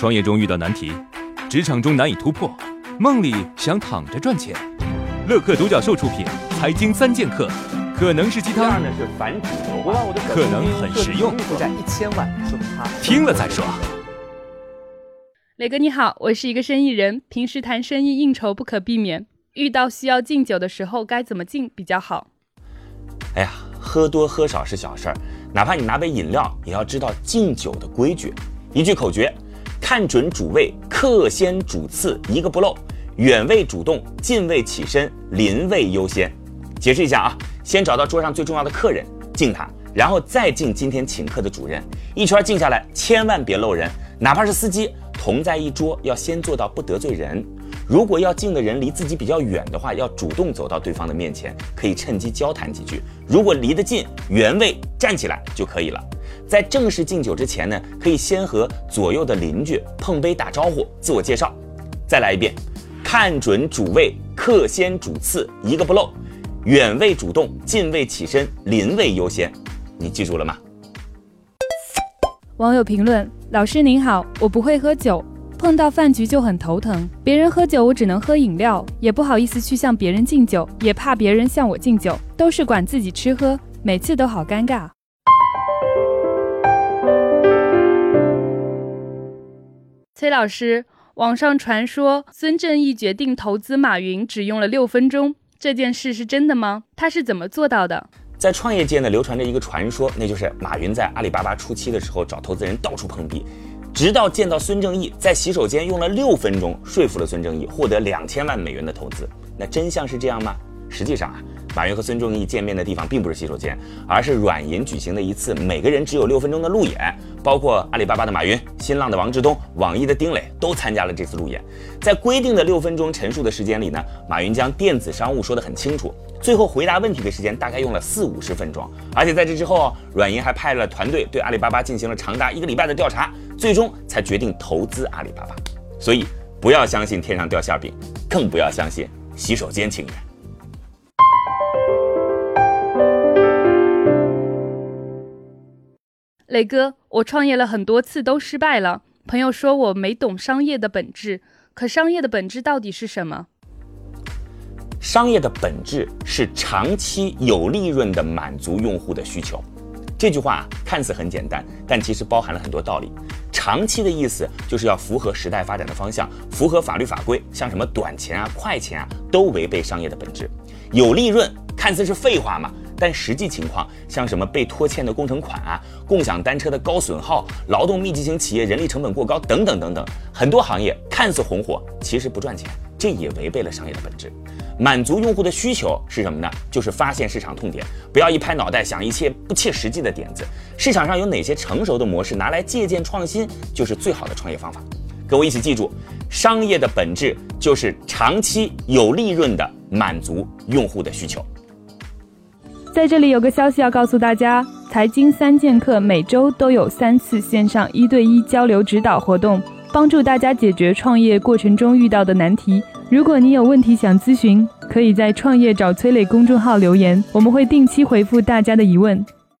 创业中遇到难题，职场中难以突破，梦里想躺着赚钱。乐客独角兽出品，《财经三剑客》可能是鸡汤，可能很实用，负债一千万，说他听了再说。磊哥你好，我是一个生意人，平时谈生意应酬不可避免，遇到需要敬酒的时候该怎么敬比较好？哎呀，喝多喝少是小事儿，哪怕你拿杯饮料，也要知道敬酒的规矩。一句口诀。看准主位，客先主次，一个不漏。远位主动，近位起身，邻位优先。解释一下啊，先找到桌上最重要的客人，敬他，然后再敬今天请客的主人。一圈敬下来，千万别漏人，哪怕是司机，同在一桌，要先做到不得罪人。如果要敬的人离自己比较远的话，要主动走到对方的面前，可以趁机交谈几句。如果离得近，原位站起来就可以了。在正式敬酒之前呢，可以先和左右的邻居碰杯打招呼，自我介绍。再来一遍，看准主位，客先主次，一个不漏。远位主动，近位起身，邻位优先。你记住了吗？网友评论：老师您好，我不会喝酒，碰到饭局就很头疼。别人喝酒，我只能喝饮料，也不好意思去向别人敬酒，也怕别人向我敬酒，都是管自己吃喝，每次都好尴尬。崔老师，网上传说孙正义决定投资马云只用了六分钟，这件事是真的吗？他是怎么做到的？在创业界呢，流传着一个传说，那就是马云在阿里巴巴初期的时候找投资人到处碰壁，直到见到孙正义，在洗手间用了六分钟说服了孙正义，获得两千万美元的投资。那真相是这样吗？实际上啊。马云和孙正义见面的地方并不是洗手间，而是软银举行的一次每个人只有六分钟的路演。包括阿里巴巴的马云、新浪的王志东、网易的丁磊都参加了这次路演。在规定的六分钟陈述的时间里呢，马云将电子商务说得很清楚，最后回答问题的时间大概用了四五十分钟。而且在这之后，软银还派了团队对阿里巴巴进行了长达一个礼拜的调查，最终才决定投资阿里巴巴。所以，不要相信天上掉馅饼，更不要相信洗手间情缘。磊哥，我创业了很多次都失败了。朋友说我没懂商业的本质，可商业的本质到底是什么？商业的本质是长期有利润的满足用户的需求。这句话看似很简单，但其实包含了很多道理。长期的意思就是要符合时代发展的方向，符合法律法规，像什么短钱啊、快钱啊，都违背商业的本质。有利润看似是废话嘛？但实际情况，像什么被拖欠的工程款啊、共享单车的高损耗、劳动密集型企业人力成本过高等等等等，很多行业看似红火，其实不赚钱，这也违背了商业的本质。满足用户的需求是什么呢？就是发现市场痛点，不要一拍脑袋想一切不切实际的点子。市场上有哪些成熟的模式，拿来借鉴创新，就是最好的创业方法。跟我一起记住，商业的本质就是长期有利润的满足用户的需求。在这里有个消息要告诉大家：财经三剑客每周都有三次线上一对一交流指导活动，帮助大家解决创业过程中遇到的难题。如果你有问题想咨询，可以在“创业找崔磊”公众号留言，我们会定期回复大家的疑问。